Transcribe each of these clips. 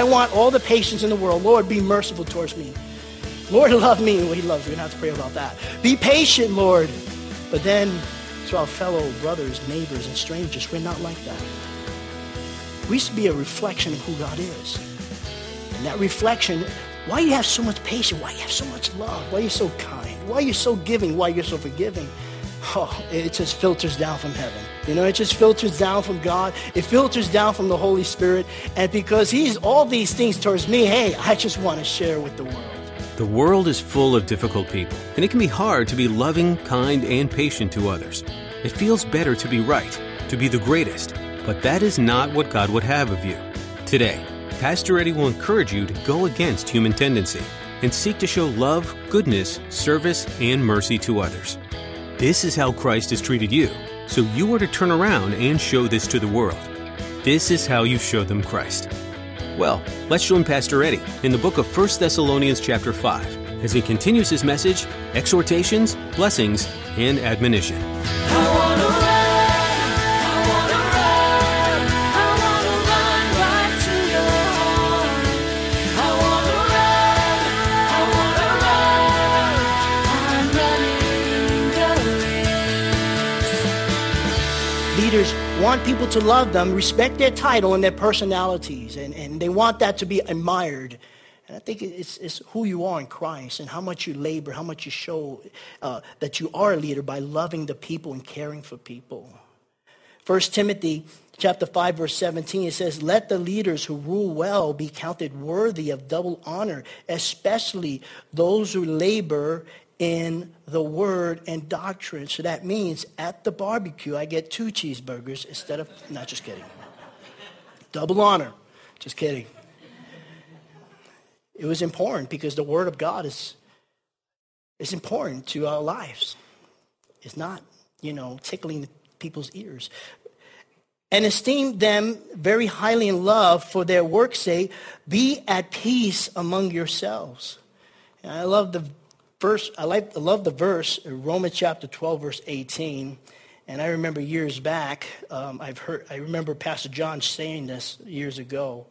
I want all the patience in the world. Lord, be merciful towards me. Lord, love me. Well, he loves me. We don't have to pray about that. Be patient, Lord. But then to our fellow brothers, neighbors, and strangers, we're not like that. We should be a reflection of who God is. And that reflection, why you have so much patience, why you have so much love, why you're so kind, why you're so giving, why you're so forgiving. Oh, it just filters down from heaven. You know, it just filters down from God. It filters down from the Holy Spirit. And because He's all these things towards me, hey, I just want to share with the world. The world is full of difficult people, and it can be hard to be loving, kind, and patient to others. It feels better to be right, to be the greatest, but that is not what God would have of you. Today, Pastor Eddie will encourage you to go against human tendency and seek to show love, goodness, service, and mercy to others. This is how Christ has treated you, so you are to turn around and show this to the world. This is how you show them Christ. Well, let's join Pastor Eddie in the book of 1 Thessalonians chapter 5 as he continues his message, exhortations, blessings, and admonition. Want people to love them, respect their title and their personalities, and, and they want that to be admired. And I think it's, it's who you are in Christ and how much you labor, how much you show uh, that you are a leader by loving the people and caring for people. First Timothy chapter 5 verse 17 it says let the leaders who rule well be counted worthy of double honor especially those who labor in the word and doctrine. So that means at the barbecue, I get two cheeseburgers instead of, not just kidding. Double honor. Just kidding. It was important because the word of God is, is important to our lives. It's not, you know, tickling people's ears. And esteem them very highly in love for their work's sake. Be at peace among yourselves. And I love the verse, I, like, I love the verse, Romans chapter 12, verse 18. And I remember years back, um, I've heard, I remember Pastor John saying this years ago.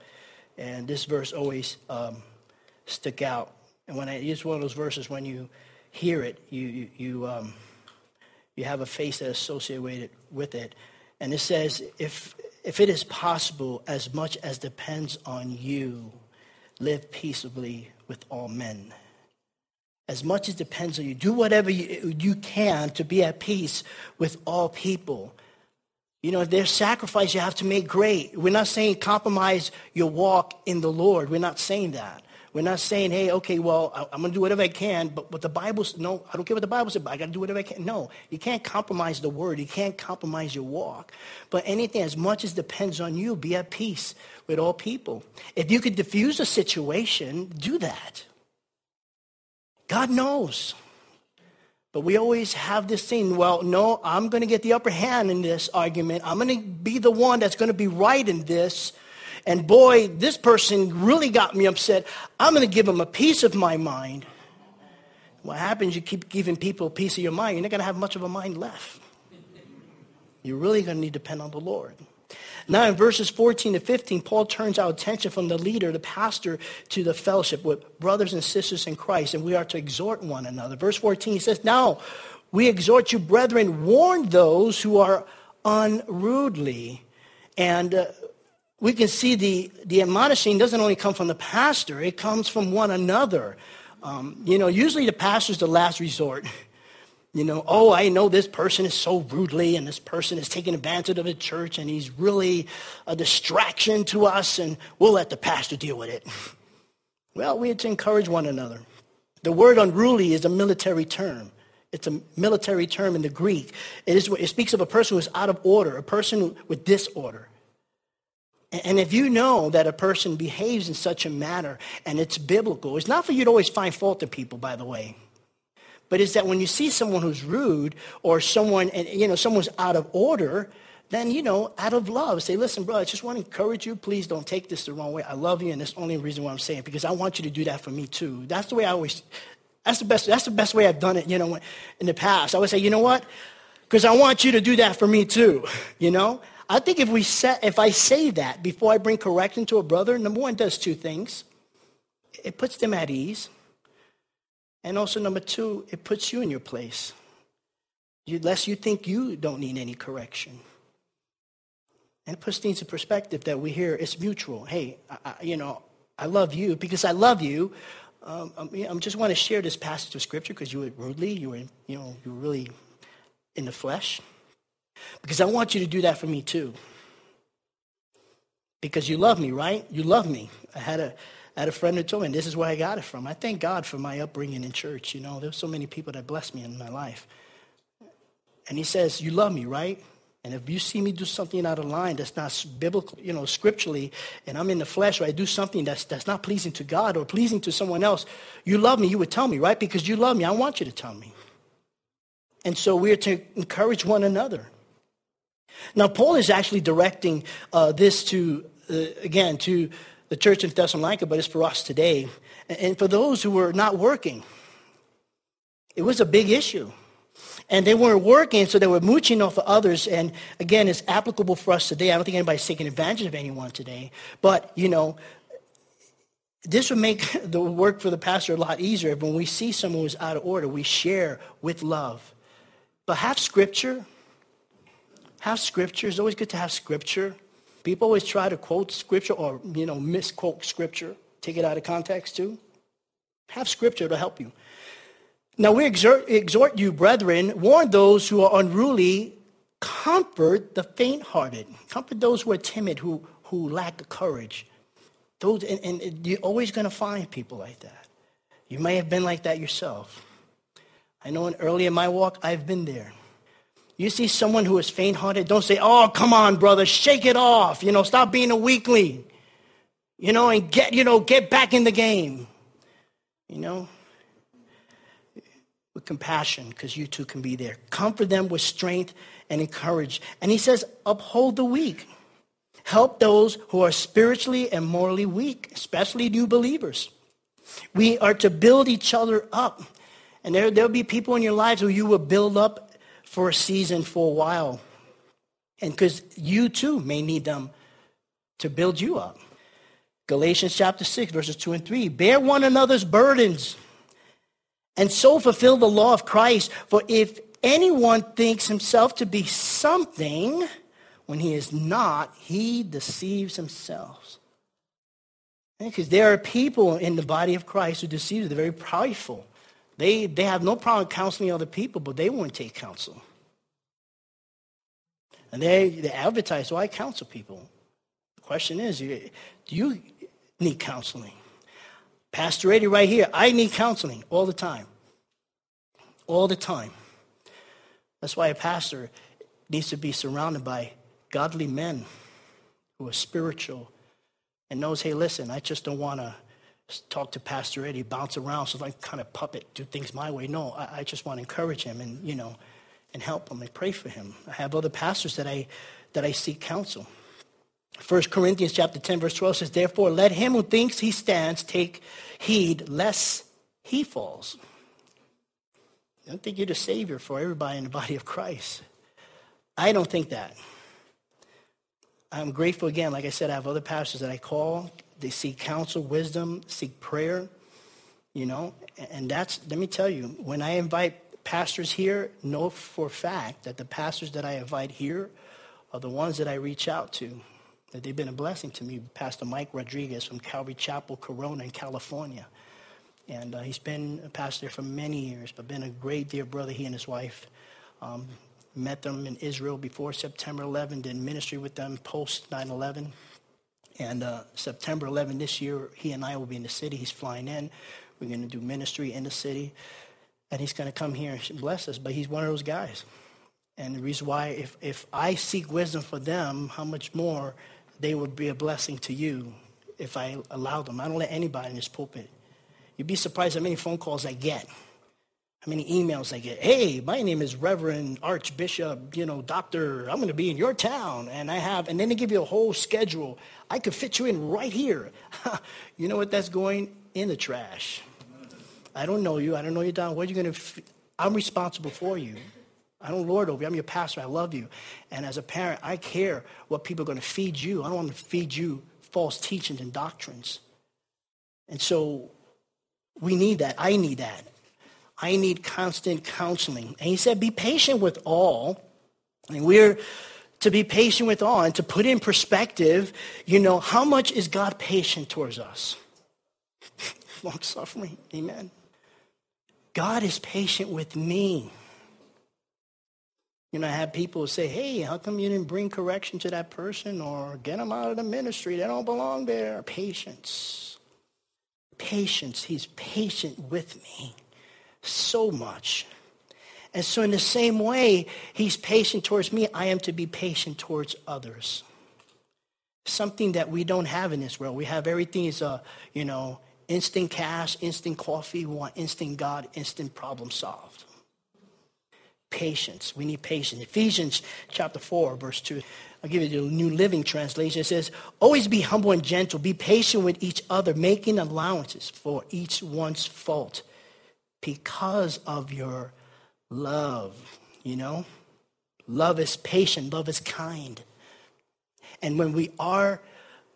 And this verse always um, stuck out. And when I, it's one of those verses when you hear it, you, you, you, um, you have a face that's associated with it. And it says, if, if it is possible, as much as depends on you, live peaceably with all men as much as depends on you. Do whatever you, you can to be at peace with all people. You know, there's sacrifice you have to make great. We're not saying compromise your walk in the Lord. We're not saying that. We're not saying, hey, okay, well, I'm going to do whatever I can, but what the Bible, no, I don't care what the Bible says, but I got to do whatever I can. No, you can't compromise the word. You can't compromise your walk. But anything, as much as depends on you, be at peace with all people. If you could diffuse a situation, do that. God knows. But we always have this thing, well, no, I'm going to get the upper hand in this argument. I'm going to be the one that's going to be right in this. And boy, this person really got me upset. I'm going to give them a piece of my mind. What happens, you keep giving people a piece of your mind, you're not going to have much of a mind left. You're really going to need to depend on the Lord. Now, in verses 14 to 15, Paul turns our attention from the leader, the pastor, to the fellowship with brothers and sisters in Christ, and we are to exhort one another. Verse 14 he says, Now we exhort you, brethren, warn those who are unruly. And uh, we can see the, the admonishing doesn't only come from the pastor, it comes from one another. Um, you know, usually the pastor is the last resort. You know, oh, I know this person is so rudely and this person is taking advantage of the church and he's really a distraction to us and we'll let the pastor deal with it. Well, we have to encourage one another. The word unruly is a military term. It's a military term in the Greek. It, is, it speaks of a person who is out of order, a person with disorder. And if you know that a person behaves in such a manner and it's biblical, it's not for you to always find fault in people, by the way. But it's that when you see someone who's rude or someone, you know, someone's out of order, then, you know, out of love, say, listen, bro, I just want to encourage you. Please don't take this the wrong way. I love you, and that's the only reason why I'm saying it, because I want you to do that for me too. That's the way I always, that's the best, that's the best way I've done it, you know, in the past. I would say, you know what? Because I want you to do that for me too, you know? I think if we set, if I say that before I bring correction to a brother, number one, does two things. It puts them at ease. And also, number two, it puts you in your place. Lest you think you don't need any correction. And it puts things in perspective that we hear it's mutual. Hey, I, I, you know, I love you because I love you. Um, I, I just want to share this passage of scripture because you were rudely, you were, you know, you were really in the flesh. Because I want you to do that for me too. Because you love me, right? You love me. I had a, I had a friend who told me, and this is where I got it from. I thank God for my upbringing in church. You know, there's so many people that blessed me in my life. And he says, You love me, right? And if you see me do something out of line that's not biblical, you know, scripturally, and I'm in the flesh, or I do something that's, that's not pleasing to God or pleasing to someone else, you love me, you would tell me, right? Because you love me, I want you to tell me. And so we're to encourage one another. Now, Paul is actually directing uh, this to, uh, again, to the church in Thessalonica, but it's for us today. And for those who were not working, it was a big issue. And they weren't working, so they were mooching off of others. And again, it's applicable for us today. I don't think anybody's taking advantage of anyone today. But, you know, this would make the work for the pastor a lot easier. If when we see someone who's out of order, we share with love. But have scripture. Have scripture. It's always good to have scripture. People always try to quote scripture or, you know, misquote scripture, take it out of context too. Have scripture to help you. Now we exhort, exhort you, brethren, warn those who are unruly, comfort the faint-hearted, comfort those who are timid, who, who lack courage. Those, and, and you're always going to find people like that. You may have been like that yourself. I know in early in my walk, I've been there. You see someone who is faint-hearted, don't say, oh, come on, brother, shake it off. You know, stop being a weakling. You know, and get, you know, get back in the game. You know, with compassion because you too can be there. Comfort them with strength and encourage. And he says, uphold the weak. Help those who are spiritually and morally weak, especially new believers. We are to build each other up. And there, there'll be people in your lives who you will build up for a season, for a while. And because you too may need them to build you up. Galatians chapter 6, verses 2 and 3. Bear one another's burdens and so fulfill the law of Christ. For if anyone thinks himself to be something when he is not, he deceives himself. Because there are people in the body of Christ who deceive. They're very prideful. They, they have no problem counseling other people, but they won't take counsel. And they, they advertise, so I counsel people. The question is, do you need counseling? Pastor Eddie right here, I need counseling all the time. All the time. That's why a pastor needs to be surrounded by godly men who are spiritual and knows, hey, listen, I just don't want to talk to Pastor Eddie, bounce around so I kind of puppet, do things my way. No, I, I just want to encourage him and, you know, and help him and pray for him. I have other pastors that I, that I seek counsel. 1 Corinthians chapter 10, verse 12 says, Therefore, let him who thinks he stands take heed lest he falls. I don't think you're the Savior for everybody in the body of Christ. I don't think that. I'm grateful again. Like I said, I have other pastors that I call. They seek counsel, wisdom, seek prayer, you know. And that's, let me tell you, when I invite pastors here, know for fact that the pastors that I invite here are the ones that I reach out to that they've been a blessing to me. Pastor Mike Rodriguez from Calvary Chapel, Corona in California. And uh, he's been a pastor for many years, but been a great dear brother, he and his wife. Um, met them in Israel before September 11, did ministry with them post 9-11. And uh, September 11 this year, he and I will be in the city. He's flying in. We're going to do ministry in the city. And he's going to come here and bless us. But he's one of those guys. And the reason why, if, if I seek wisdom for them, how much more they would be a blessing to you if I allow them. I don't let anybody in this pulpit. You'd be surprised how many phone calls I get, how many emails I get. Hey, my name is Reverend Archbishop, you know, Doctor. I'm going to be in your town, and I have, and then they give you a whole schedule. I could fit you in right here. you know what? That's going in the trash. I don't know you. I don't know you down. What are you going to? F- I'm responsible for you. I don't lord over you. I'm your pastor. I love you. And as a parent, I care what people are going to feed you. I don't want to feed you false teachings and doctrines. And so we need that. I need that. I need constant counseling. And he said, be patient with all. And we're to be patient with all and to put in perspective, you know, how much is God patient towards us? Long suffering. Amen. God is patient with me. You know, I have people say, hey, how come you didn't bring correction to that person or get them out of the ministry? They don't belong there. Patience. Patience. He's patient with me so much. And so in the same way, he's patient towards me, I am to be patient towards others. Something that we don't have in this world. We have everything is, a, you know, instant cash, instant coffee. We want instant God, instant problem solved patience. We need patience. Ephesians chapter 4, verse 2. I'll give you the New Living Translation. It says, Always be humble and gentle. Be patient with each other, making allowances for each one's fault because of your love. You know? Love is patient. Love is kind. And when we are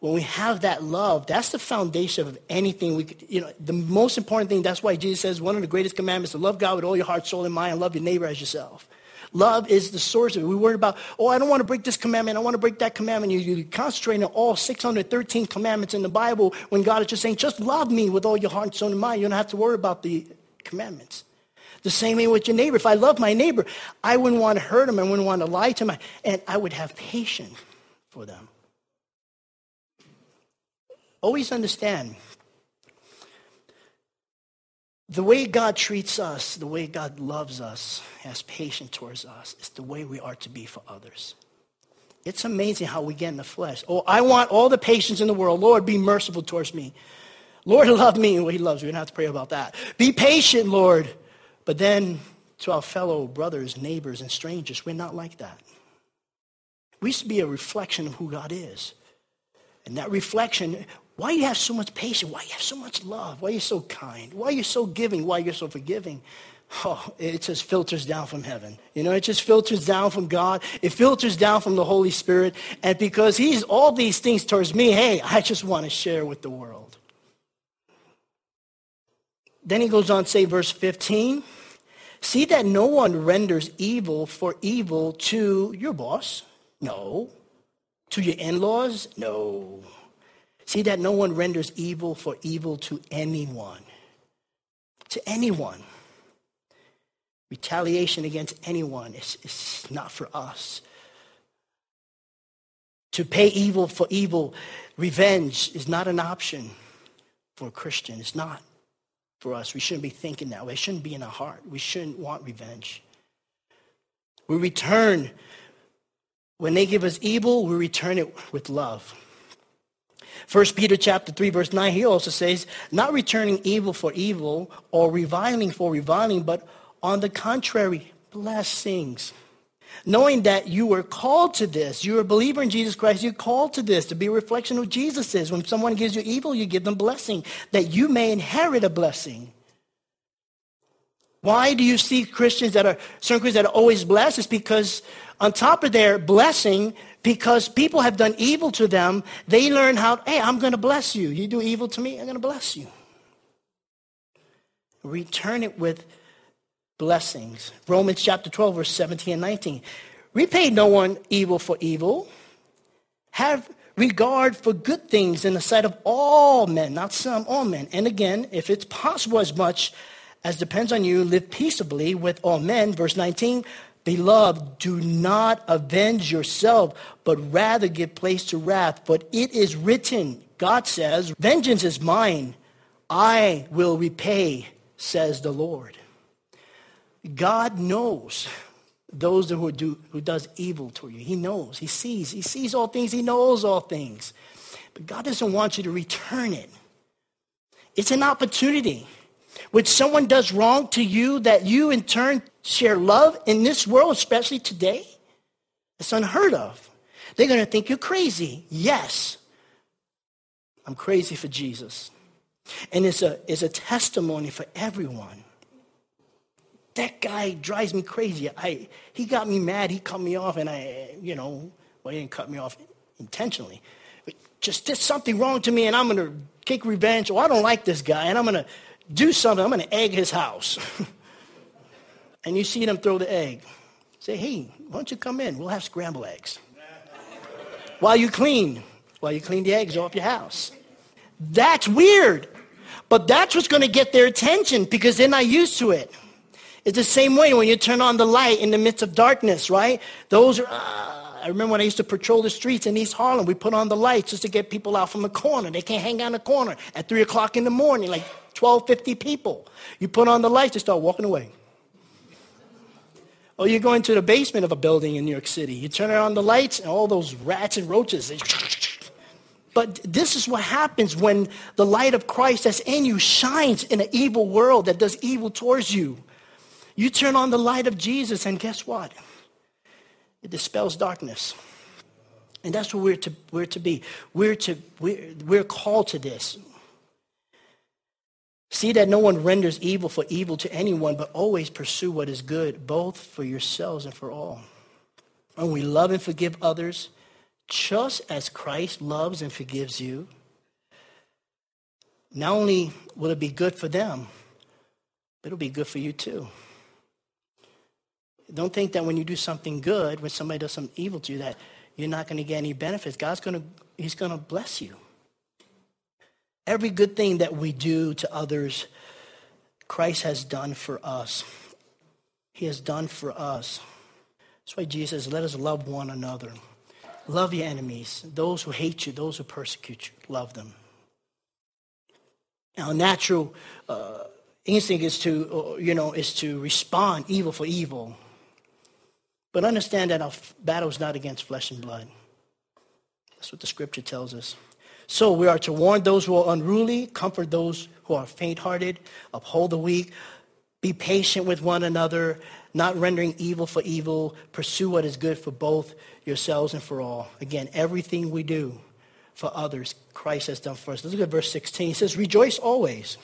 when we have that love, that's the foundation of anything we could, you know, the most important thing, that's why Jesus says one of the greatest commandments to love God with all your heart, soul, and mind, and love your neighbor as yourself. Love is the source of it. We worry about, oh, I don't want to break this commandment. I want to break that commandment. You, you concentrate on all 613 commandments in the Bible when God is just saying, just love me with all your heart, soul, and mind. You don't have to worry about the commandments. The same way with your neighbor. If I love my neighbor, I wouldn't want to hurt him. I wouldn't want to lie to him. And I would have patience for them. Always understand the way God treats us, the way God loves us, has patience towards us, is the way we are to be for others. It's amazing how we get in the flesh. Oh, I want all the patience in the world. Lord, be merciful towards me. Lord, love me way he loves me. We don't have to pray about that. Be patient, Lord. But then to our fellow brothers, neighbors, and strangers, we're not like that. We should be a reflection of who God is. And that reflection, why you have so much patience? Why you have so much love? Why you're so kind? Why you're so giving? Why you're so forgiving? Oh, it just filters down from heaven. You know, it just filters down from God. It filters down from the Holy Spirit. And because he's all these things towards me, hey, I just want to share with the world. Then he goes on to say, verse 15, see that no one renders evil for evil to your boss. No. To your in-laws? No. See that no one renders evil for evil to anyone. To anyone. Retaliation against anyone is, is not for us. To pay evil for evil, revenge is not an option for a Christian. It's not for us. We shouldn't be thinking that way. It shouldn't be in our heart. We shouldn't want revenge. We return, when they give us evil, we return it with love. First Peter chapter 3 verse 9, he also says, not returning evil for evil or reviling for reviling, but on the contrary, blessings. Knowing that you were called to this, you're a believer in Jesus Christ, you're called to this, to be a reflection of Jesus is. When someone gives you evil, you give them blessing, that you may inherit a blessing. Why do you see Christians that are, certain Christians that are always blessed? It's because on top of their blessing, because people have done evil to them, they learn how, hey, I'm going to bless you. You do evil to me, I'm going to bless you. Return it with blessings. Romans chapter 12, verse 17 and 19. Repay no one evil for evil. Have regard for good things in the sight of all men, not some, all men. And again, if it's possible as much as depends on you, live peaceably with all men. Verse 19. Beloved, do not avenge yourself, but rather give place to wrath. But it is written, God says, vengeance is mine. I will repay, says the Lord. God knows those who do who does evil to you. He knows. He sees. He sees all things. He knows all things. But God doesn't want you to return it. It's an opportunity. When someone does wrong to you, that you in turn share love in this world, especially today, it's unheard of. They're going to think you're crazy. Yes, I'm crazy for Jesus. And it's a, it's a testimony for everyone. That guy drives me crazy. I, he got me mad. He cut me off, and I, you know, well, he didn't cut me off intentionally. But just did something wrong to me, and I'm going to take revenge. Oh, I don't like this guy, and I'm going to do something. I'm going to egg his house. and you see them throw the egg. Say, hey, why don't you come in? We'll have scrambled eggs. While you clean, while you clean the eggs off your house. That's weird. But that's what's going to get their attention because they're not used to it. It's the same way when you turn on the light in the midst of darkness, right? Those are, uh, I remember when I used to patrol the streets in East Harlem, we put on the lights just to get people out from the corner. They can't hang out in the corner at 3 o'clock in the morning, like 12, 50 people. You put on the lights, they start walking away. Or you go into the basement of a building in New York City. You turn on the lights, and all those rats and roaches. They but this is what happens when the light of Christ that's in you shines in an evil world that does evil towards you. You turn on the light of Jesus, and guess what? It dispels darkness. And that's what we're to, we're to be. We're, to, we're, we're called to this. See that no one renders evil for evil to anyone, but always pursue what is good, both for yourselves and for all. And we love and forgive others, just as Christ loves and forgives you. Not only will it be good for them, but it'll be good for you too. Don't think that when you do something good, when somebody does something evil to you, that you're not going to get any benefits. God's going to, he's going to bless you. Every good thing that we do to others, Christ has done for us. He has done for us. That's why Jesus let us love one another. Love your enemies. Those who hate you, those who persecute you, love them. Now, natural uh, instinct is to, uh, you know, is to respond evil for evil. But understand that our battle is not against flesh and blood. That's what the scripture tells us. So we are to warn those who are unruly, comfort those who are faint-hearted, uphold the weak, be patient with one another, not rendering evil for evil, pursue what is good for both yourselves and for all. Again, everything we do for others, Christ has done for us. Let's look at verse 16. He says, rejoice always.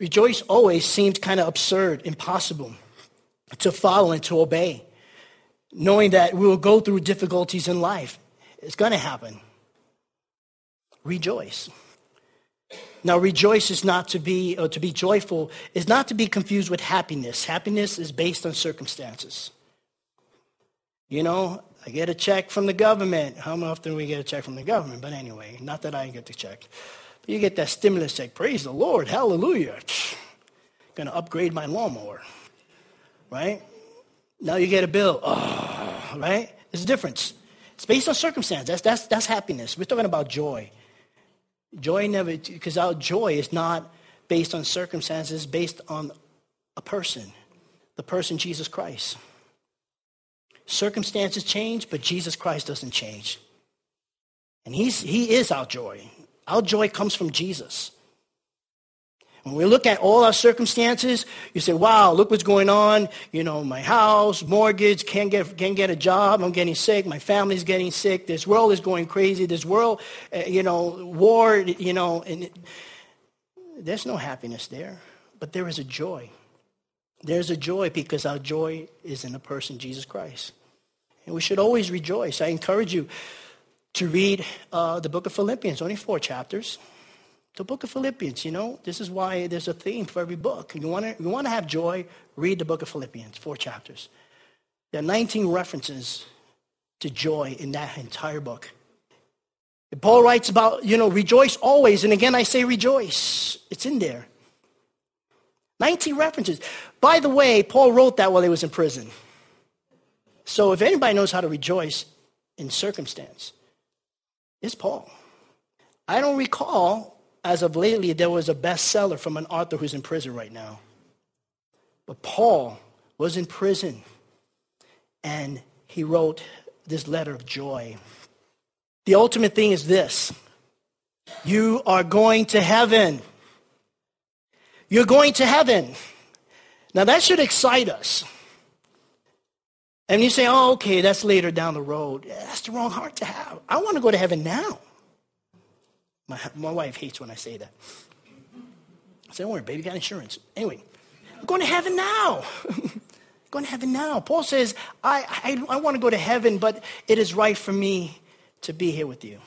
Rejoice always seems kind of absurd, impossible to follow and to obey knowing that we will go through difficulties in life. It's going to happen. Rejoice. Now, rejoice is not to be, or to be joyful, is not to be confused with happiness. Happiness is based on circumstances. You know, I get a check from the government. How often do we get a check from the government? But anyway, not that I get the check. But you get that stimulus check. Praise the Lord. Hallelujah. Going to upgrade my lawnmower. Right? Now you get a bill. Oh, right? There's a difference. It's based on circumstance. That's, that's, that's happiness. We're talking about joy. Joy never, because our joy is not based on circumstances, it's based on a person, the person Jesus Christ. Circumstances change, but Jesus Christ doesn't change. And he's, he is our joy. Our joy comes from Jesus. When we look at all our circumstances, you say, wow, look what's going on. You know, my house, mortgage, can't get, can't get a job. I'm getting sick. My family's getting sick. This world is going crazy. This world, uh, you know, war, you know, and it, there's no happiness there. But there is a joy. There's a joy because our joy is in the person Jesus Christ. And we should always rejoice. I encourage you to read uh, the book of Philippians, only four chapters. The book of Philippians, you know, this is why there's a theme for every book. You want to you want to have joy, read the book of Philippians, four chapters. There are 19 references to joy in that entire book. Paul writes about, you know, rejoice always. And again, I say rejoice. It's in there. 19 references. By the way, Paul wrote that while he was in prison. So if anybody knows how to rejoice in circumstance, it's Paul. I don't recall as of lately, there was a bestseller from an author who's in prison right now. But Paul was in prison and he wrote this letter of joy. The ultimate thing is this you are going to heaven. You're going to heaven. Now that should excite us. And you say, oh, okay, that's later down the road. That's the wrong heart to have. I want to go to heaven now. My, my wife hates when I say that. I say, don't worry, baby, got insurance. Anyway, I'm going to heaven now. going to heaven now. Paul says, I, I, I want to go to heaven, but it is right for me to be here with you.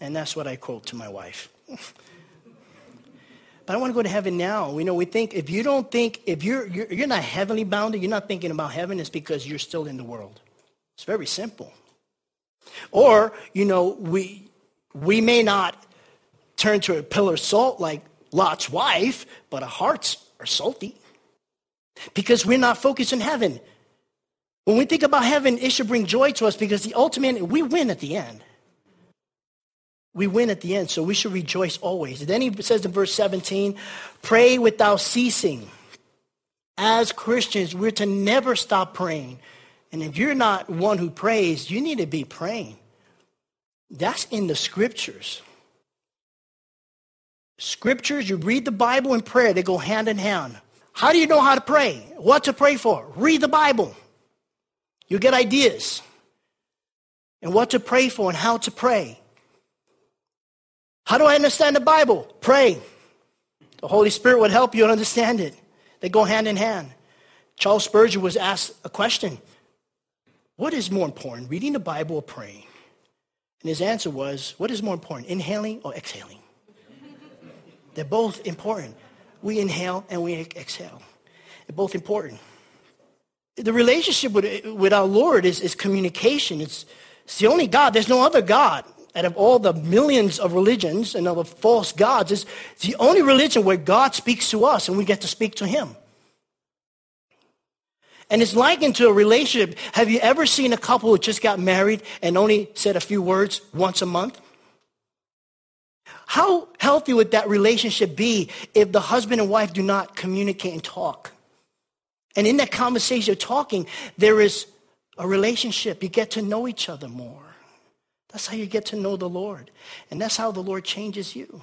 And that's what I quote to my wife. but I want to go to heaven now. We know we think if you don't think if you're, you're you're not heavenly bounded, you're not thinking about heaven, it's because you're still in the world. It's very simple. Or you know we we may not turn to a pillar of salt like Lot's wife, but our hearts are salty because we're not focused on heaven. When we think about heaven, it should bring joy to us because the ultimate we win at the end we win at the end, so we should rejoice always. Then he says in verse 17, pray without ceasing. As Christians, we're to never stop praying. And if you're not one who prays, you need to be praying. That's in the scriptures. Scriptures, you read the Bible and prayer, they go hand in hand. How do you know how to pray? What to pray for? Read the Bible. You get ideas and what to pray for and how to pray. How do I understand the Bible? Pray. The Holy Spirit would help you understand it. They go hand in hand. Charles Spurgeon was asked a question What is more important, reading the Bible or praying? And his answer was, What is more important, inhaling or exhaling? They're both important. We inhale and we exhale. They're both important. The relationship with, with our Lord is, is communication. It's, it's the only God. There's no other God out of all the millions of religions and of false gods, is the only religion where God speaks to us and we get to speak to him. And it's likened to a relationship. Have you ever seen a couple who just got married and only said a few words once a month? How healthy would that relationship be if the husband and wife do not communicate and talk? And in that conversation of talking, there is a relationship. You get to know each other more. That's how you get to know the Lord. And that's how the Lord changes you.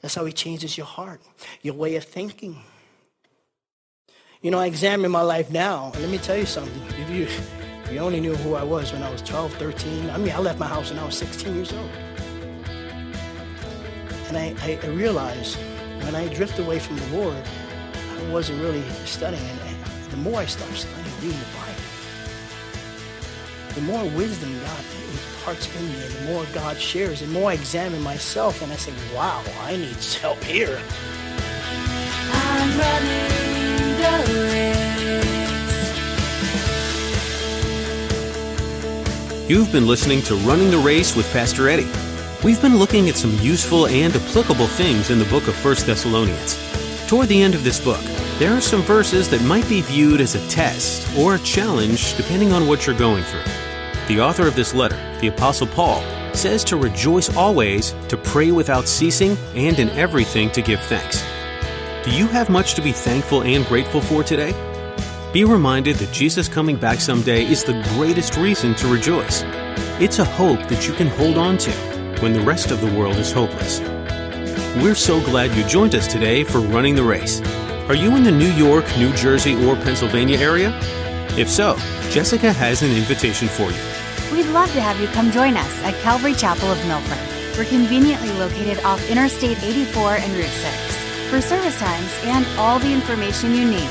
That's how he changes your heart, your way of thinking. You know, I examine my life now, and let me tell you something. If you, if you only knew who I was when I was 12, 13, I mean, I left my house when I was 16 years old. And I, I realized when I drifted away from the Lord, I wasn't really studying. And the more I started studying, reading the Bible, the more wisdom God imparts in me, and the more God shares, the more I examine myself, and I say, wow, I need help here. You've been listening to Running the Race with Pastor Eddie. We've been looking at some useful and applicable things in the book of 1 Thessalonians. Toward the end of this book, there are some verses that might be viewed as a test or a challenge depending on what you're going through. The author of this letter, the Apostle Paul, says to rejoice always, to pray without ceasing, and in everything to give thanks. Do you have much to be thankful and grateful for today? Be reminded that Jesus coming back someday is the greatest reason to rejoice. It's a hope that you can hold on to when the rest of the world is hopeless. We're so glad you joined us today for Running the Race. Are you in the New York, New Jersey, or Pennsylvania area? If so, Jessica has an invitation for you. We'd love to have you come join us at Calvary Chapel of Milford. We're conveniently located off Interstate 84 and Route 6. For service times and all the information you need,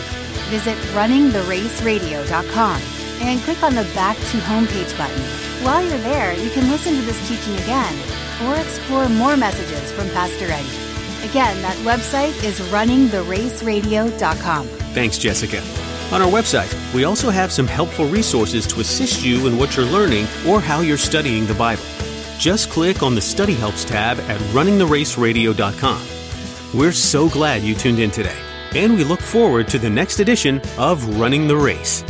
visit runningtheraceradio.com and click on the Back to Homepage button. While you're there, you can listen to this teaching again or explore more messages from Pastor Eddie. Again, that website is runningtheraceradio.com. Thanks, Jessica. On our website, we also have some helpful resources to assist you in what you're learning or how you're studying the Bible. Just click on the Study Helps tab at runningtheraceradio.com. We're so glad you tuned in today, and we look forward to the next edition of Running the Race.